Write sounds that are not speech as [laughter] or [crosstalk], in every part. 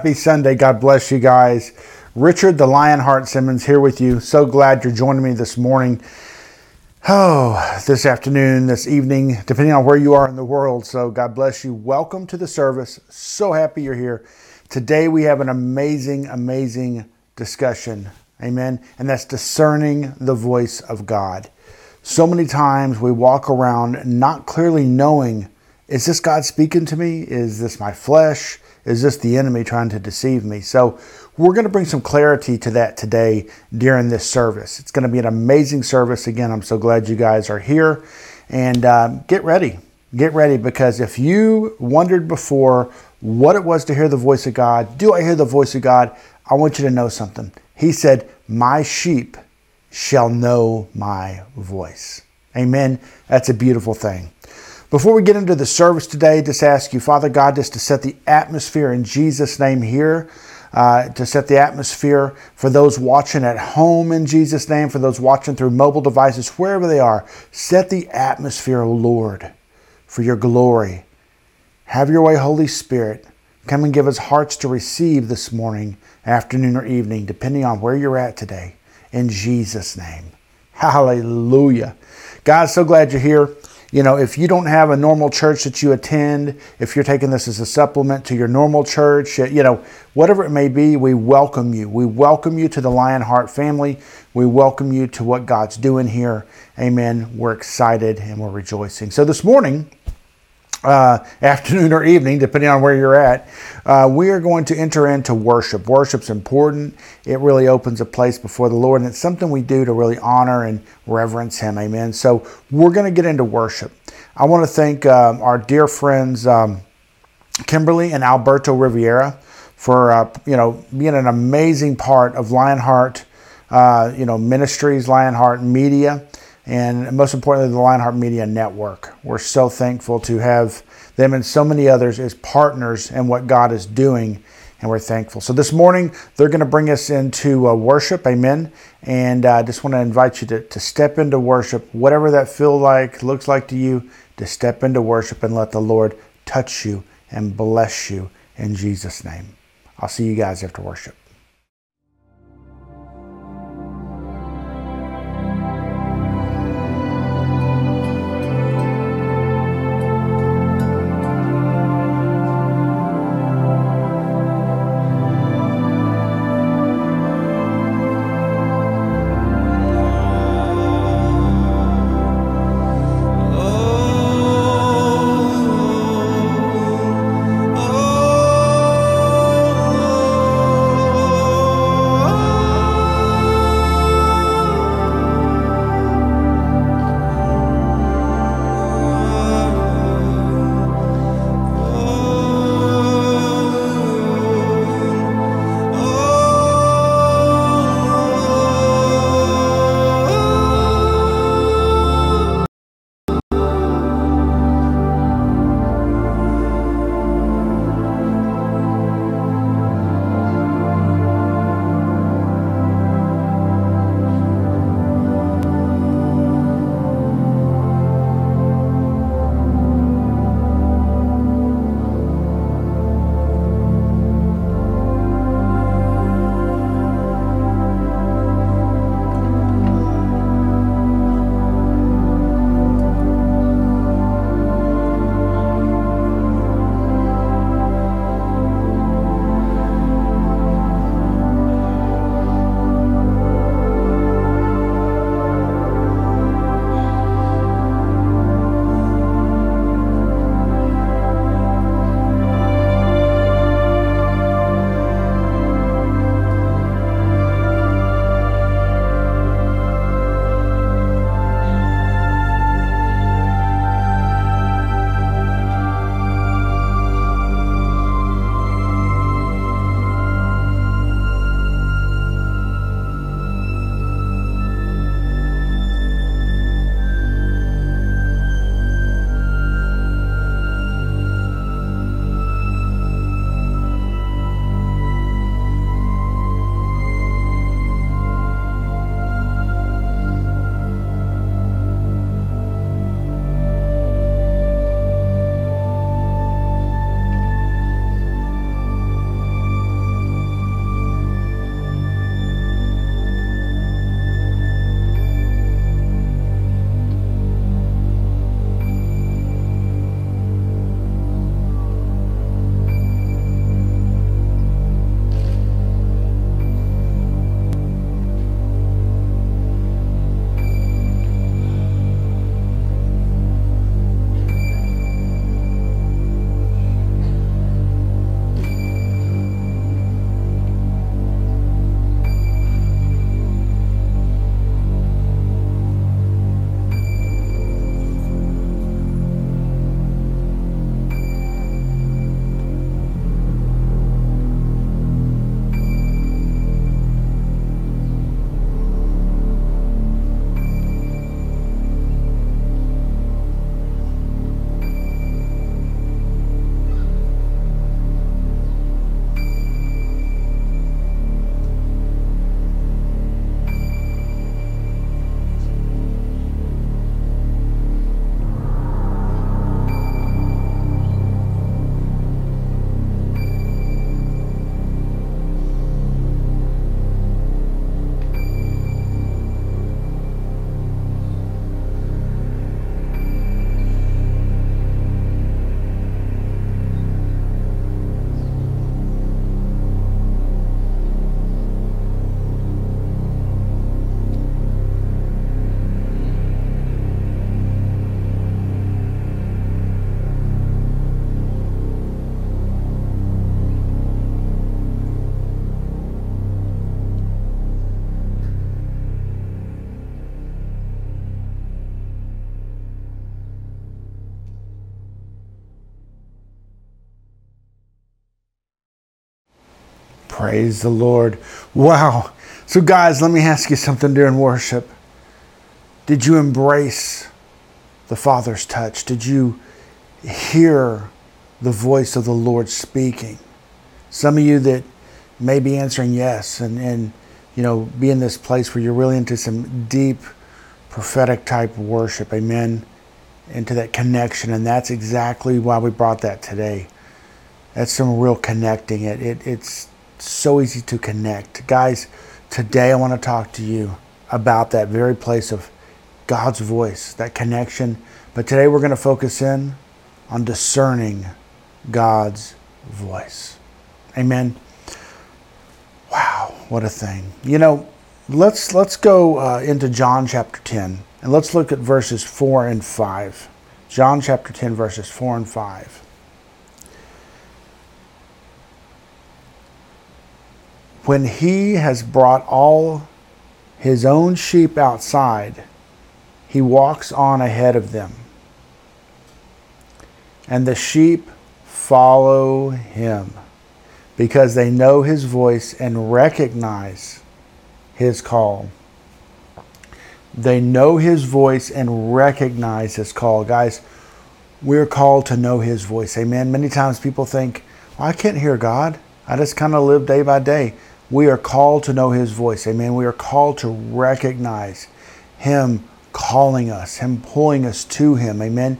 Happy Sunday. God bless you guys. Richard the Lionheart Simmons here with you. So glad you're joining me this morning. Oh, this afternoon, this evening, depending on where you are in the world. So, God bless you. Welcome to the service. So happy you're here. Today, we have an amazing, amazing discussion. Amen. And that's discerning the voice of God. So many times we walk around not clearly knowing is this God speaking to me? Is this my flesh? Is this the enemy trying to deceive me? So, we're going to bring some clarity to that today during this service. It's going to be an amazing service. Again, I'm so glad you guys are here. And uh, get ready. Get ready because if you wondered before what it was to hear the voice of God, do I hear the voice of God? I want you to know something. He said, My sheep shall know my voice. Amen. That's a beautiful thing. Before we get into the service today, just ask you, Father God, just to set the atmosphere in Jesus' name here, uh, to set the atmosphere for those watching at home in Jesus' name, for those watching through mobile devices, wherever they are. Set the atmosphere, Lord, for your glory. Have your way, Holy Spirit. Come and give us hearts to receive this morning, afternoon, or evening, depending on where you're at today. In Jesus' name. Hallelujah. God, so glad you're here. You know, if you don't have a normal church that you attend, if you're taking this as a supplement to your normal church, uh, you know, whatever it may be, we welcome you. We welcome you to the Lionheart family. We welcome you to what God's doing here. Amen. We're excited and we're rejoicing. So this morning, uh, [laughs] afternoon or evening, depending on where you're at, uh, we are going to enter into worship. Worship's important. It really opens a place before the Lord, and it's something we do to really honor and reverence Him. Amen. So we're going to get into worship. I want to thank um, our dear friends um, Kimberly and Alberto Riviera for uh, you know being an amazing part of Lionheart, uh, you know Ministries, Lionheart Media and most importantly, the Lionheart Media Network. We're so thankful to have them and so many others as partners in what God is doing, and we're thankful. So this morning, they're going to bring us into uh, worship, amen. And I uh, just want to invite you to, to step into worship, whatever that feel like, looks like to you, to step into worship and let the Lord touch you and bless you in Jesus' name. I'll see you guys after worship. Praise the Lord. Wow. So, guys, let me ask you something during worship. Did you embrace the Father's touch? Did you hear the voice of the Lord speaking? Some of you that may be answering yes and, and you know, be in this place where you're really into some deep prophetic type worship. Amen. Into that connection. And that's exactly why we brought that today. That's some real connecting. It, it it's so easy to connect. Guys, today I want to talk to you about that very place of God's voice, that connection. But today we're going to focus in on discerning God's voice. Amen. Wow, what a thing. You know, let's let's go uh, into John chapter 10 and let's look at verses 4 and 5. John chapter 10 verses 4 and 5. When he has brought all his own sheep outside, he walks on ahead of them. And the sheep follow him because they know his voice and recognize his call. They know his voice and recognize his call. Guys, we're called to know his voice. Amen. Many times people think, well, I can't hear God. I just kind of live day by day. We are called to know his voice. Amen. We are called to recognize him calling us, him pulling us to him. Amen.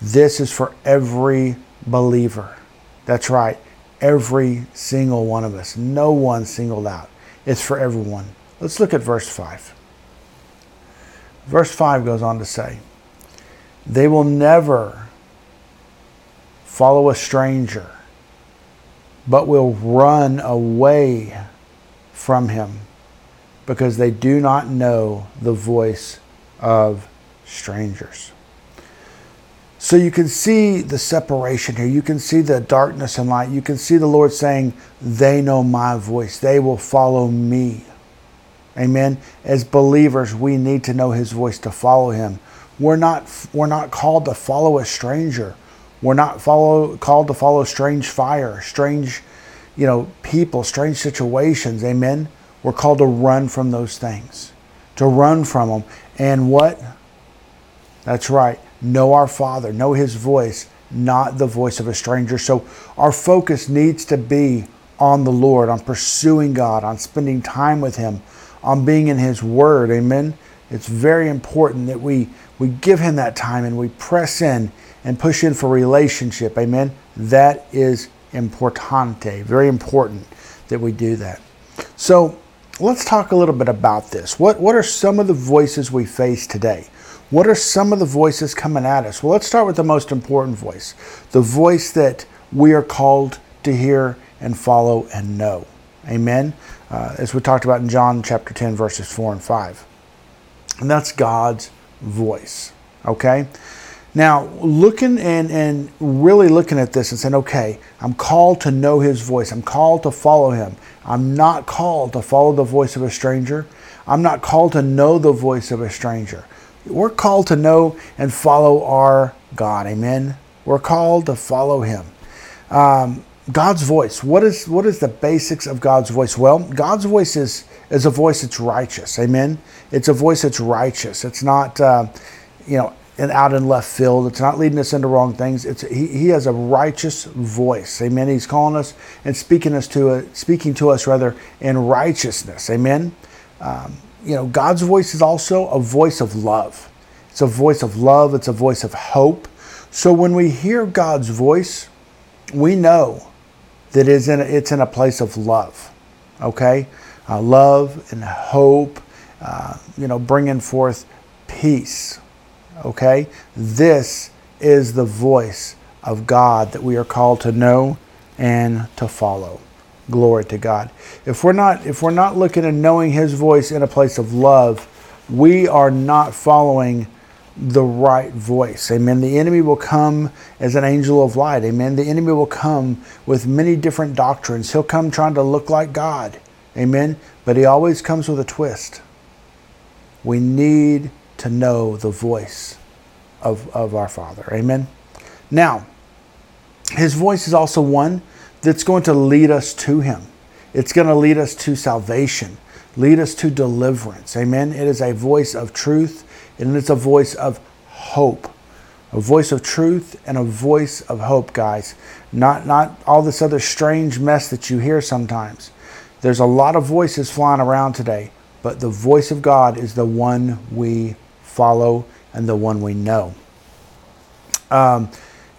This is for every believer. That's right. Every single one of us. No one singled out. It's for everyone. Let's look at verse 5. Verse 5 goes on to say, They will never follow a stranger, but will run away from him because they do not know the voice of strangers. So you can see the separation here. You can see the darkness and light. You can see the Lord saying, They know my voice. They will follow me. Amen. As believers, we need to know his voice to follow him. We're not, we're not called to follow a stranger. We're not follow, called to follow strange fire, strange you know, people, strange situations. Amen. We're called to run from those things, to run from them. And what? That's right. Know our Father, know His voice, not the voice of a stranger. So our focus needs to be on the Lord, on pursuing God, on spending time with Him, on being in His Word. Amen. It's very important that we, we give Him that time and we press in and push in for relationship. Amen. That is importante, very important that we do that. So let's talk a little bit about this. What, what are some of the voices we face today? What are some of the voices coming at us? Well, let's start with the most important voice the voice that we are called to hear and follow and know. Amen. Uh, as we talked about in John chapter 10, verses 4 and 5. And that's God's voice. Okay? Now, looking and, and really looking at this and saying, okay, I'm called to know his voice. I'm called to follow him. I'm not called to follow the voice of a stranger. I'm not called to know the voice of a stranger. We're called to know and follow our God. Amen. We're called to follow him. Um, God's voice. What is what is the basics of God's voice? Well, God's voice is is a voice that's righteous. Amen. It's a voice that's righteous. It's not, uh, you know, and out in left field. It's not leading us into wrong things. It's he, he has a righteous voice. Amen. He's calling us and speaking us to a, speaking to us rather in righteousness. Amen. Um, you know, God's voice is also a voice of love. It's a voice of love. It's a voice of hope. So when we hear God's voice, we know that it's in a, it's in a place of love. Okay, uh, love and hope. Uh, you know, bringing forth peace Okay? This is the voice of God that we are called to know and to follow. Glory to God. If we're not if we're not looking and knowing his voice in a place of love, we are not following the right voice. Amen. The enemy will come as an angel of light. Amen. The enemy will come with many different doctrines. He'll come trying to look like God. Amen. But he always comes with a twist. We need to know the voice of, of our Father. Amen. Now, his voice is also one that's going to lead us to him. It's going to lead us to salvation, lead us to deliverance. Amen. It is a voice of truth and it's a voice of hope. A voice of truth and a voice of hope, guys. Not not all this other strange mess that you hear sometimes. There's a lot of voices flying around today, but the voice of God is the one we follow and the one we know. Um,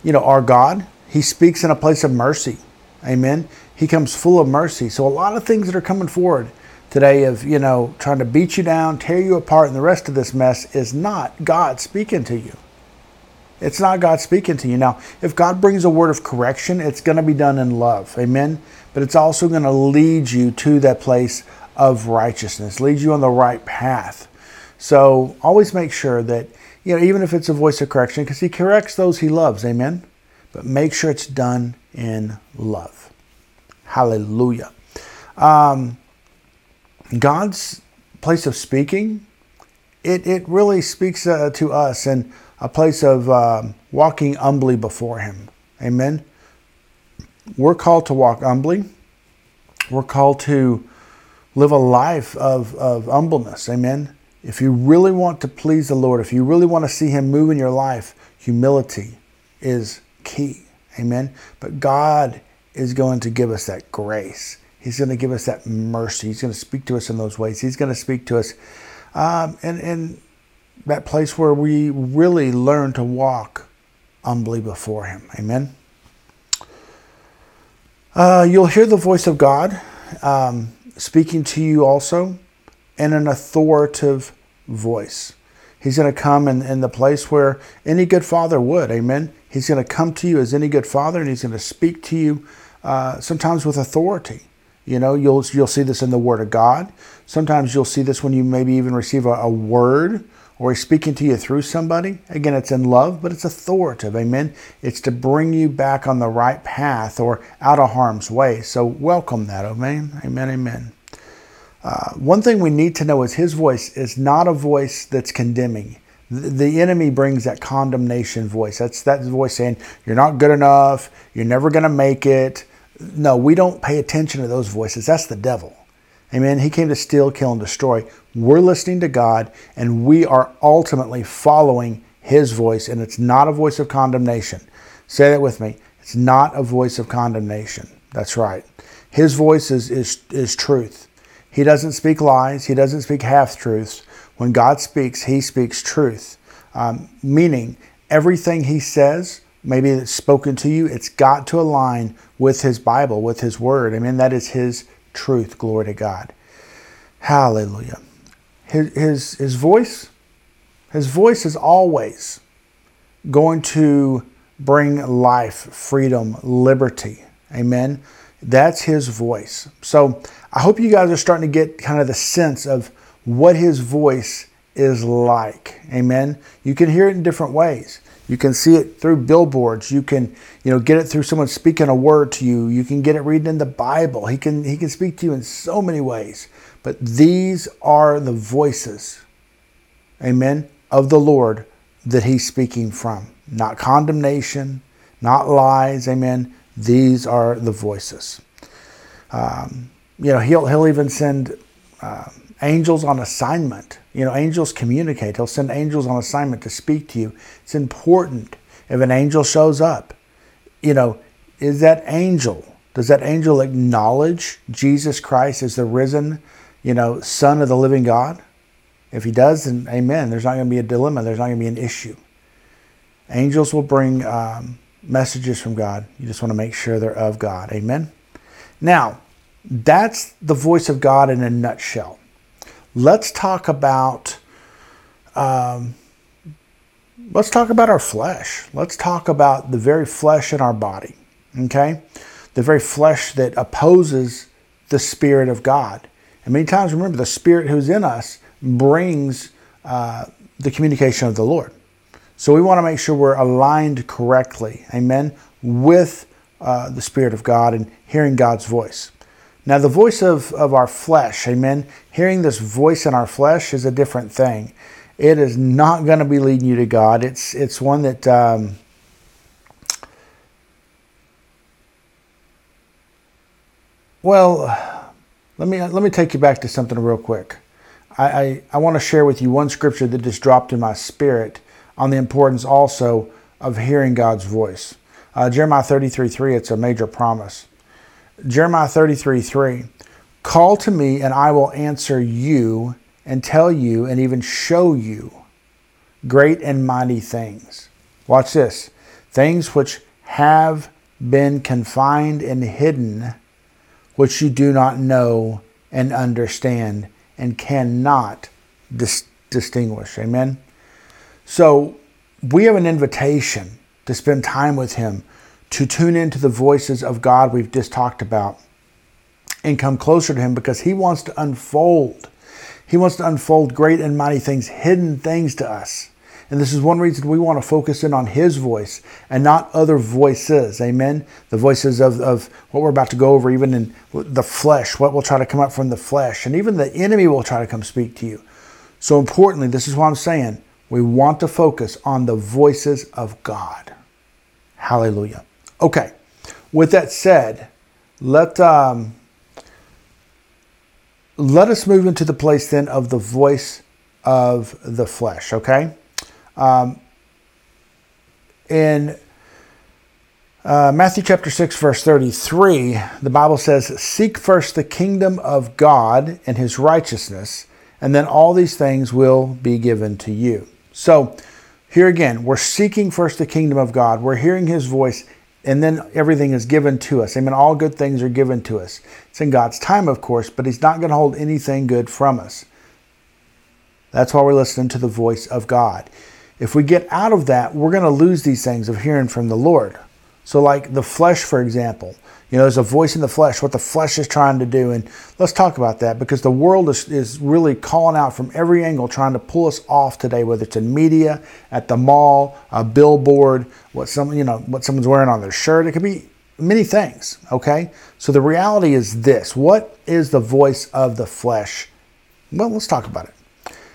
you know, our God, He speaks in a place of mercy. Amen. He comes full of mercy. So a lot of things that are coming forward today of, you know, trying to beat you down, tear you apart, and the rest of this mess is not God speaking to you. It's not God speaking to you. Now, if God brings a word of correction, it's going to be done in love. Amen. But it's also going to lead you to that place of righteousness, lead you on the right path. So always make sure that, you know, even if it's a voice of correction, because he corrects those he loves. Amen. But make sure it's done in love. Hallelujah. Um, God's place of speaking, it, it really speaks uh, to us in a place of uh, walking humbly before Him. Amen. We're called to walk humbly. We're called to live a life of, of humbleness. Amen. If you really want to please the Lord, if you really want to see Him move in your life, humility is key. Amen. But God is going to give us that grace. He's going to give us that mercy. He's going to speak to us in those ways. He's going to speak to us um, in, in that place where we really learn to walk humbly before Him. Amen. Uh, you'll hear the voice of God um, speaking to you also in an authoritative voice. He's going to come in, in the place where any good father would. Amen. He's going to come to you as any good father and he's going to speak to you uh, sometimes with authority. You know, you'll you'll see this in the Word of God. Sometimes you'll see this when you maybe even receive a, a word or he's speaking to you through somebody. Again, it's in love, but it's authoritative. Amen. It's to bring you back on the right path or out of harm's way. So welcome that. Amen. Amen. Amen. Uh, one thing we need to know is his voice is not a voice that's condemning. The, the enemy brings that condemnation voice. That's that voice saying, You're not good enough. You're never going to make it no, we don't pay attention to those voices. That's the devil. Amen. He came to steal, kill, and destroy. We're listening to God, and we are ultimately following His voice, and it's not a voice of condemnation. Say that with me. It's not a voice of condemnation. That's right. His voice is, is, is truth. He doesn't speak lies, He doesn't speak half truths. When God speaks, He speaks truth, um, meaning everything He says maybe it's spoken to you, it's got to align with His Bible, with His Word. I mean, that is His truth. Glory to God. Hallelujah. His, his, his voice, His voice is always going to bring life, freedom, liberty. Amen. That's His voice. So I hope you guys are starting to get kind of the sense of what His voice is like. Amen. You can hear it in different ways. You can see it through billboards. You can, you know, get it through someone speaking a word to you. You can get it reading in the Bible. He can he can speak to you in so many ways. But these are the voices, amen, of the Lord that he's speaking from. Not condemnation, not lies, amen. These are the voices. Um, you know, he'll he'll even send uh, angels on assignment you know, angels communicate. He'll send angels on assignment to speak to you. It's important. If an angel shows up, you know, is that angel, does that angel acknowledge Jesus Christ as the risen, you know, Son of the living God? If he does, then amen. There's not going to be a dilemma. There's not going to be an issue. Angels will bring um, messages from God. You just want to make sure they're of God. Amen. Now, that's the voice of God in a nutshell let's talk about um, let's talk about our flesh. Let's talk about the very flesh in our body. Okay, the very flesh that opposes the spirit of God. And many times, remember, the spirit who's in us brings uh, the communication of the Lord. So we want to make sure we're aligned correctly, amen, with uh, the Spirit of God and hearing God's voice. Now, the voice of, of our flesh, amen, hearing this voice in our flesh is a different thing. It is not going to be leading you to God. It's, it's one that. Um, well, let me let me take you back to something real quick. I, I, I want to share with you one scripture that just dropped in my spirit on the importance also of hearing God's voice. Uh, Jeremiah 33 3, it's a major promise. Jeremiah 33 3, call to me and I will answer you and tell you and even show you great and mighty things. Watch this things which have been confined and hidden, which you do not know and understand and cannot dis- distinguish. Amen. So we have an invitation to spend time with Him, to tune into the voices of God we've just talked about, and come closer to Him because He wants to unfold. He wants to unfold great and mighty things, hidden things to us. And this is one reason we want to focus in on His voice and not other voices. Amen. The voices of, of what we're about to go over, even in the flesh, what will try to come up from the flesh. And even the enemy will try to come speak to you. So, importantly, this is what I'm saying. We want to focus on the voices of God. Hallelujah. Okay. With that said, let um, let us move into the place then of the voice of the flesh. Okay. Um, in uh, Matthew chapter 6, verse 33, the Bible says, Seek first the kingdom of God and his righteousness, and then all these things will be given to you. So, here again, we're seeking first the kingdom of God. We're hearing his voice, and then everything is given to us. Amen. All good things are given to us. It's in God's time, of course, but he's not going to hold anything good from us. That's why we're listening to the voice of God. If we get out of that, we're going to lose these things of hearing from the Lord. So, like the flesh, for example, you know, there's a voice in the flesh, what the flesh is trying to do. And let's talk about that because the world is, is really calling out from every angle, trying to pull us off today, whether it's in media, at the mall, a billboard, what some, you know, what someone's wearing on their shirt. It could be many things. Okay. So the reality is this what is the voice of the flesh? Well, let's talk about it.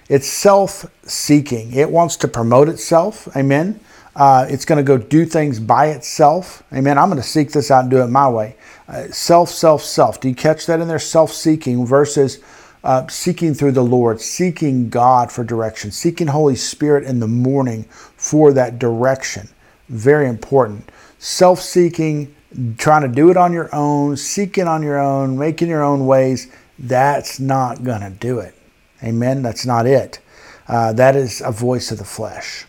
It's self seeking, it wants to promote itself. Amen. Uh, it's going to go do things by itself. Amen. I'm going to seek this out and do it my way. Uh, self, self, self. Do you catch that in there? Self seeking versus uh, seeking through the Lord, seeking God for direction, seeking Holy Spirit in the morning for that direction. Very important. Self seeking, trying to do it on your own, seeking on your own, making your own ways, that's not going to do it. Amen. That's not it. Uh, that is a voice of the flesh.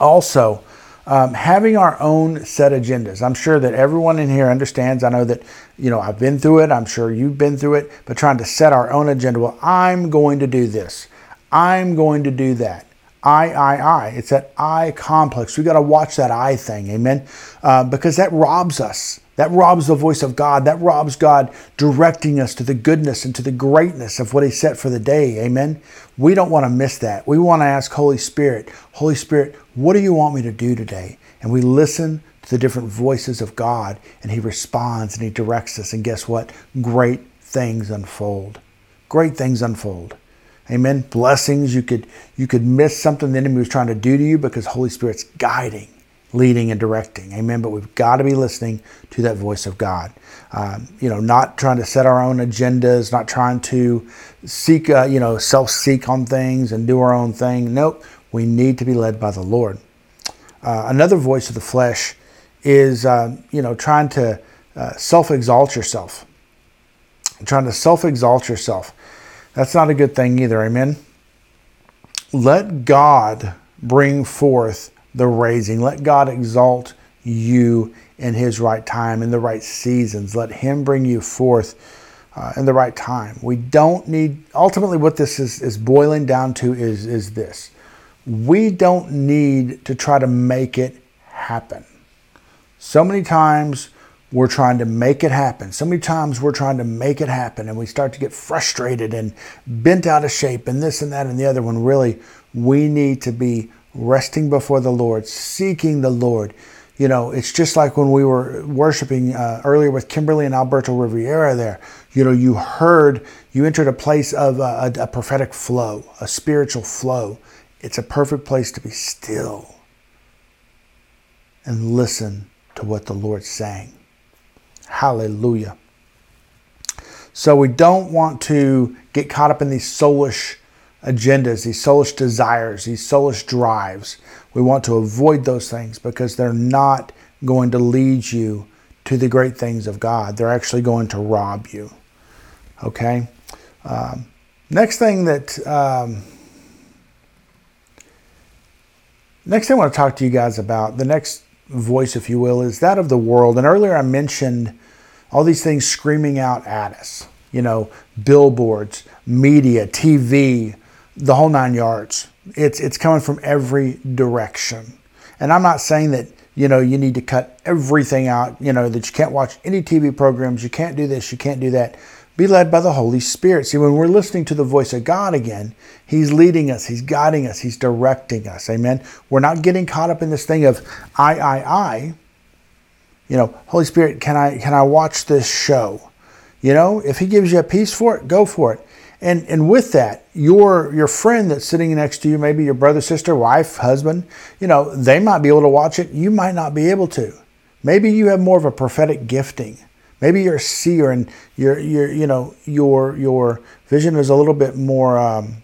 Also, um, having our own set agendas. I'm sure that everyone in here understands. I know that, you know, I've been through it. I'm sure you've been through it, but trying to set our own agenda. Well, I'm going to do this. I'm going to do that. I, I, I. It's that I complex. We got to watch that I thing. Amen. Uh, because that robs us. That robs the voice of God. That robs God directing us to the goodness and to the greatness of what He set for the day. Amen. We don't want to miss that. We want to ask Holy Spirit, Holy Spirit, what do you want me to do today? And we listen to the different voices of God, and He responds and He directs us. And guess what? Great things unfold. Great things unfold. Amen. Blessings. You could you could miss something the enemy was trying to do to you because Holy Spirit's guiding leading and directing. Amen. But we've got to be listening to that voice of God. Um, you know, not trying to set our own agendas, not trying to seek, uh, you know, self seek on things and do our own thing. Nope. We need to be led by the Lord. Uh, another voice of the flesh is, uh, you know, trying to uh, self exalt yourself. Trying to self exalt yourself. That's not a good thing either. Amen. Let God bring forth the raising. Let God exalt you in His right time, in the right seasons. Let Him bring you forth uh, in the right time. We don't need, ultimately, what this is, is boiling down to is, is this we don't need to try to make it happen. So many times we're trying to make it happen. So many times we're trying to make it happen and we start to get frustrated and bent out of shape and this and that and the other when really we need to be resting before the Lord, seeking the Lord. You know, it's just like when we were worshiping uh, earlier with Kimberly and Alberto Riviera there. You know, you heard, you entered a place of a, a prophetic flow, a spiritual flow. It's a perfect place to be still and listen to what the Lord's saying. Hallelujah. So we don't want to get caught up in these soulish agendas, these soulish desires, these soulish drives. We want to avoid those things because they're not going to lead you to the great things of God. They're actually going to rob you. Okay? Um, next thing that. Um, next thing I want to talk to you guys about, the next voice, if you will, is that of the world. And earlier I mentioned all these things screaming out at us. You know, billboards, media, TV, the whole nine yards. It's it's coming from every direction. And I'm not saying that you know you need to cut everything out. You know that you can't watch any TV programs. You can't do this. You can't do that. Be led by the Holy Spirit. See, when we're listening to the voice of God again, He's leading us, He's guiding us, He's directing us. Amen. We're not getting caught up in this thing of I, I, I. You know, Holy Spirit, can I can I watch this show? You know, if He gives you a peace for it, go for it. And and with that, your your friend that's sitting next to you, maybe your brother, sister, wife, husband, you know, they might be able to watch it. You might not be able to. Maybe you have more of a prophetic gifting. Maybe you're a seer and your your you know your your vision is a little bit more um,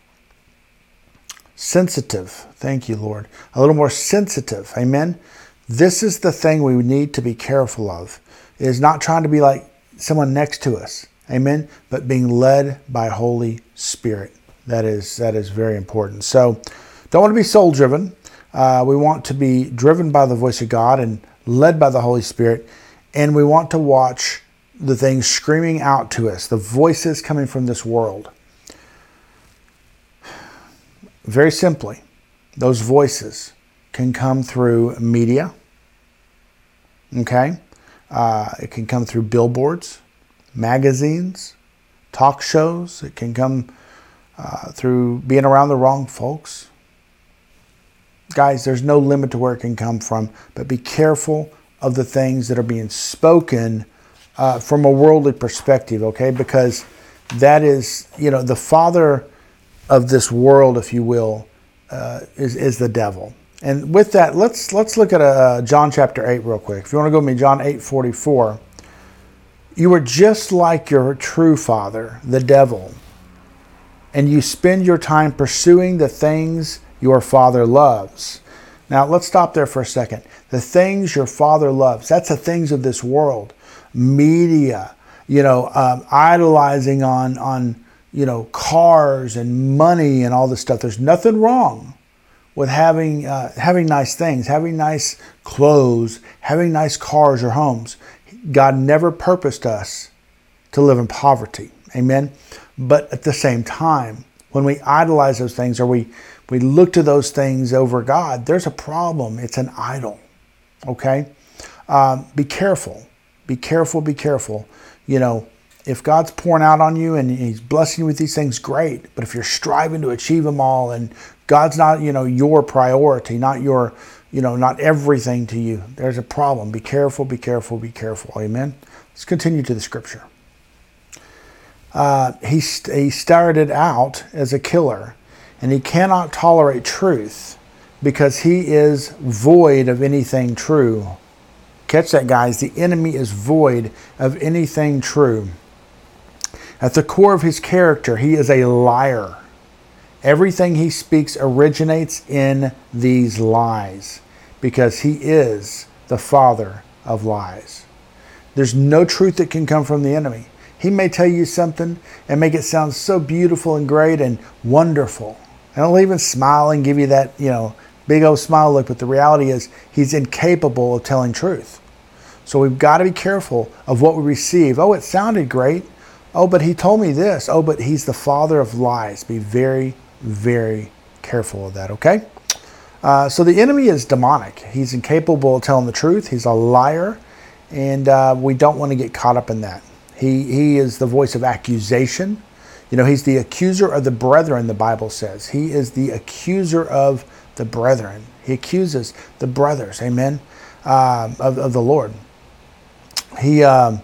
sensitive. Thank you, Lord. A little more sensitive. Amen. This is the thing we need to be careful of. Is not trying to be like someone next to us. Amen. But being led by Holy Spirit. That is that is very important. So don't want to be soul driven. Uh, we want to be driven by the voice of God and led by the Holy Spirit. And we want to watch the things screaming out to us, the voices coming from this world. Very simply, those voices can come through media. Okay? Uh, it can come through billboards magazines, talk shows. It can come uh, through being around the wrong folks. Guys, there's no limit to where it can come from, but be careful of the things that are being spoken uh, from a worldly perspective, okay? Because that is, you know, the father of this world, if you will, uh, is, is the devil. And with that, let's let's look at uh, John chapter 8 real quick. If you want to go with me, John 8 44. You are just like your true father, the devil, and you spend your time pursuing the things your father loves. Now, let's stop there for a second. The things your father loves, that's the things of this world. Media, you know, um, idolizing on, on, you know, cars and money and all this stuff. There's nothing wrong with having, uh, having nice things, having nice clothes, having nice cars or homes. God never purposed us to live in poverty. Amen. But at the same time, when we idolize those things or we, we look to those things over God, there's a problem. It's an idol. Okay? Um, be careful. Be careful. Be careful. You know, if God's pouring out on you and He's blessing you with these things, great. But if you're striving to achieve them all and God's not, you know, your priority, not your you know, not everything to you. There's a problem. Be careful, be careful, be careful. Amen. Let's continue to the scripture. Uh, he, he started out as a killer, and he cannot tolerate truth because he is void of anything true. Catch that, guys. The enemy is void of anything true. At the core of his character, he is a liar. Everything he speaks originates in these lies because he is the father of lies. There's no truth that can come from the enemy. He may tell you something and make it sound so beautiful and great and wonderful. And he'll even smile and give you that, you know, big old smile look, but the reality is he's incapable of telling truth. So we've got to be careful of what we receive. Oh, it sounded great. Oh, but he told me this. Oh, but he's the father of lies. Be very, very careful of that, okay? Uh, so the enemy is demonic. He's incapable of telling the truth. He's a liar, and uh, we don't want to get caught up in that. He, he is the voice of accusation. You know, he's the accuser of the brethren, the Bible says. He is the accuser of the brethren. He accuses the brothers, amen, uh, of, of the Lord. He, um,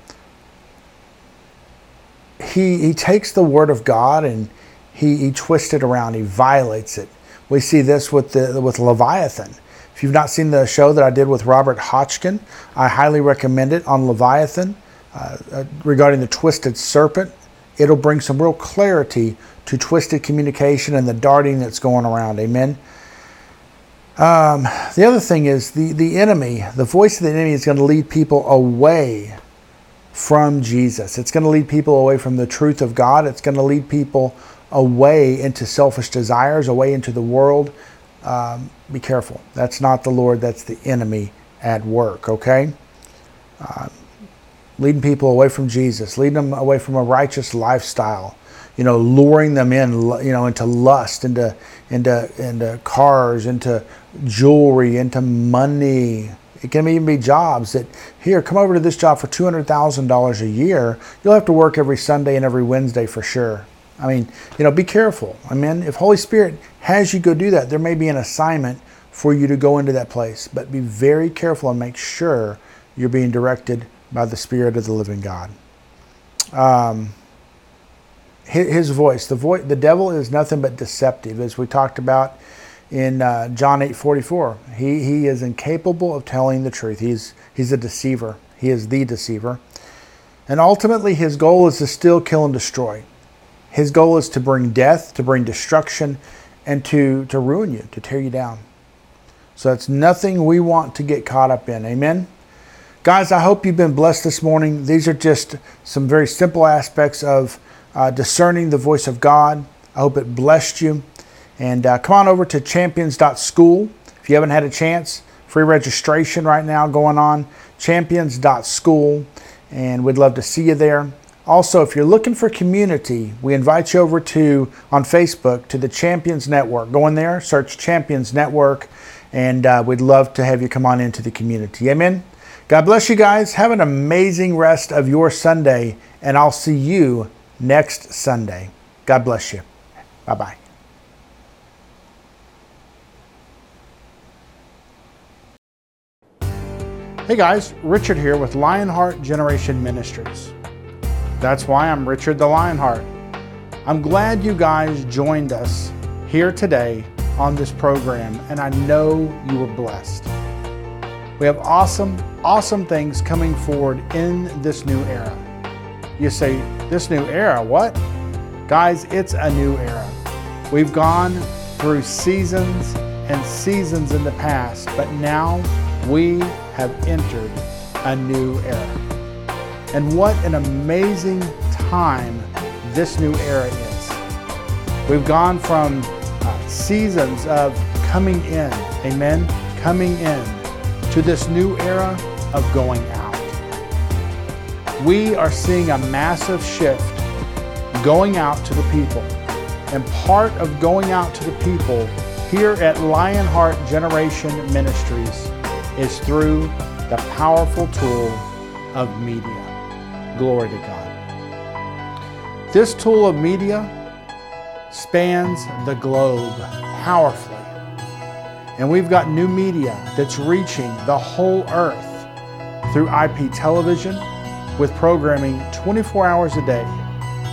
he, he takes the word of God and he, he twists it around, he violates it. We see this with the with Leviathan. If you've not seen the show that I did with Robert Hotchkin, I highly recommend it on Leviathan uh, uh, regarding the twisted serpent. it'll bring some real clarity to twisted communication and the darting that's going around. Amen. Um, the other thing is the, the enemy, the voice of the enemy is going to lead people away from Jesus. It's going to lead people away from the truth of God. It's going to lead people away into selfish desires, away into the world. Um, be careful. That's not the Lord, that's the enemy at work, okay? Uh, leading people away from Jesus, leading them away from a righteous lifestyle, you know, luring them in, you know, into lust, into, into, into cars, into jewelry, into money. It can even be jobs that, here, come over to this job for $200,000 a year. You'll have to work every Sunday and every Wednesday for sure. I mean, you know, be careful. I mean, if Holy Spirit has you go do that, there may be an assignment for you to go into that place, but be very careful and make sure you're being directed by the Spirit of the living God. Um, his voice, the voice, the devil is nothing but deceptive, as we talked about in uh, John 8:44. He he is incapable of telling the truth. He's he's a deceiver. He is the deceiver. And ultimately his goal is to steal, kill and destroy. His goal is to bring death, to bring destruction and to to ruin you, to tear you down. So it's nothing we want to get caught up in. Amen. Guys, I hope you've been blessed this morning. These are just some very simple aspects of uh, discerning the voice of God. I hope it blessed you. And uh, come on over to champions.school if you haven't had a chance. Free registration right now going on. Champions.school. And we'd love to see you there. Also, if you're looking for community, we invite you over to on Facebook to the Champions Network. Go in there, search Champions Network, and uh, we'd love to have you come on into the community. Amen. God bless you guys. Have an amazing rest of your Sunday, and I'll see you next Sunday. God bless you. Bye bye. Hey guys, Richard here with Lionheart Generation Ministries. That's why I'm Richard the Lionheart. I'm glad you guys joined us here today on this program, and I know you were blessed. We have awesome, awesome things coming forward in this new era. You say, This new era, what? Guys, it's a new era. We've gone through seasons and seasons in the past, but now we have entered a new era. And what an amazing time this new era is. We've gone from uh, seasons of coming in, amen, coming in, to this new era of going out. We are seeing a massive shift going out to the people. And part of going out to the people here at Lionheart Generation Ministries is through the powerful tool of media. Glory to God. This tool of media spans the globe powerfully. And we've got new media that's reaching the whole earth through IP television with programming 24 hours a day.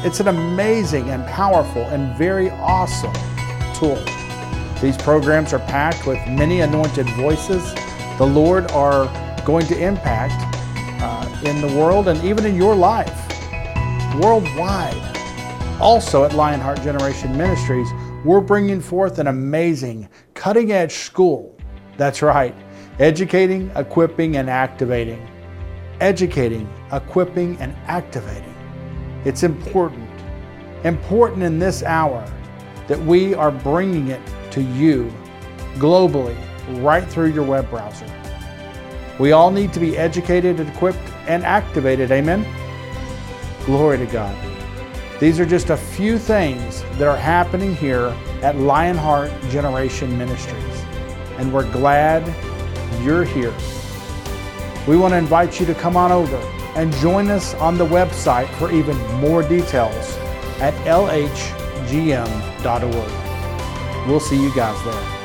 It's an amazing and powerful and very awesome tool. These programs are packed with many anointed voices the Lord are going to impact in the world and even in your life, worldwide. Also at Lionheart Generation Ministries, we're bringing forth an amazing, cutting edge school. That's right, educating, equipping, and activating. Educating, equipping, and activating. It's important, important in this hour that we are bringing it to you globally right through your web browser. We all need to be educated, equipped, and activated. Amen? Glory to God. These are just a few things that are happening here at Lionheart Generation Ministries. And we're glad you're here. We want to invite you to come on over and join us on the website for even more details at lhgm.org. We'll see you guys there.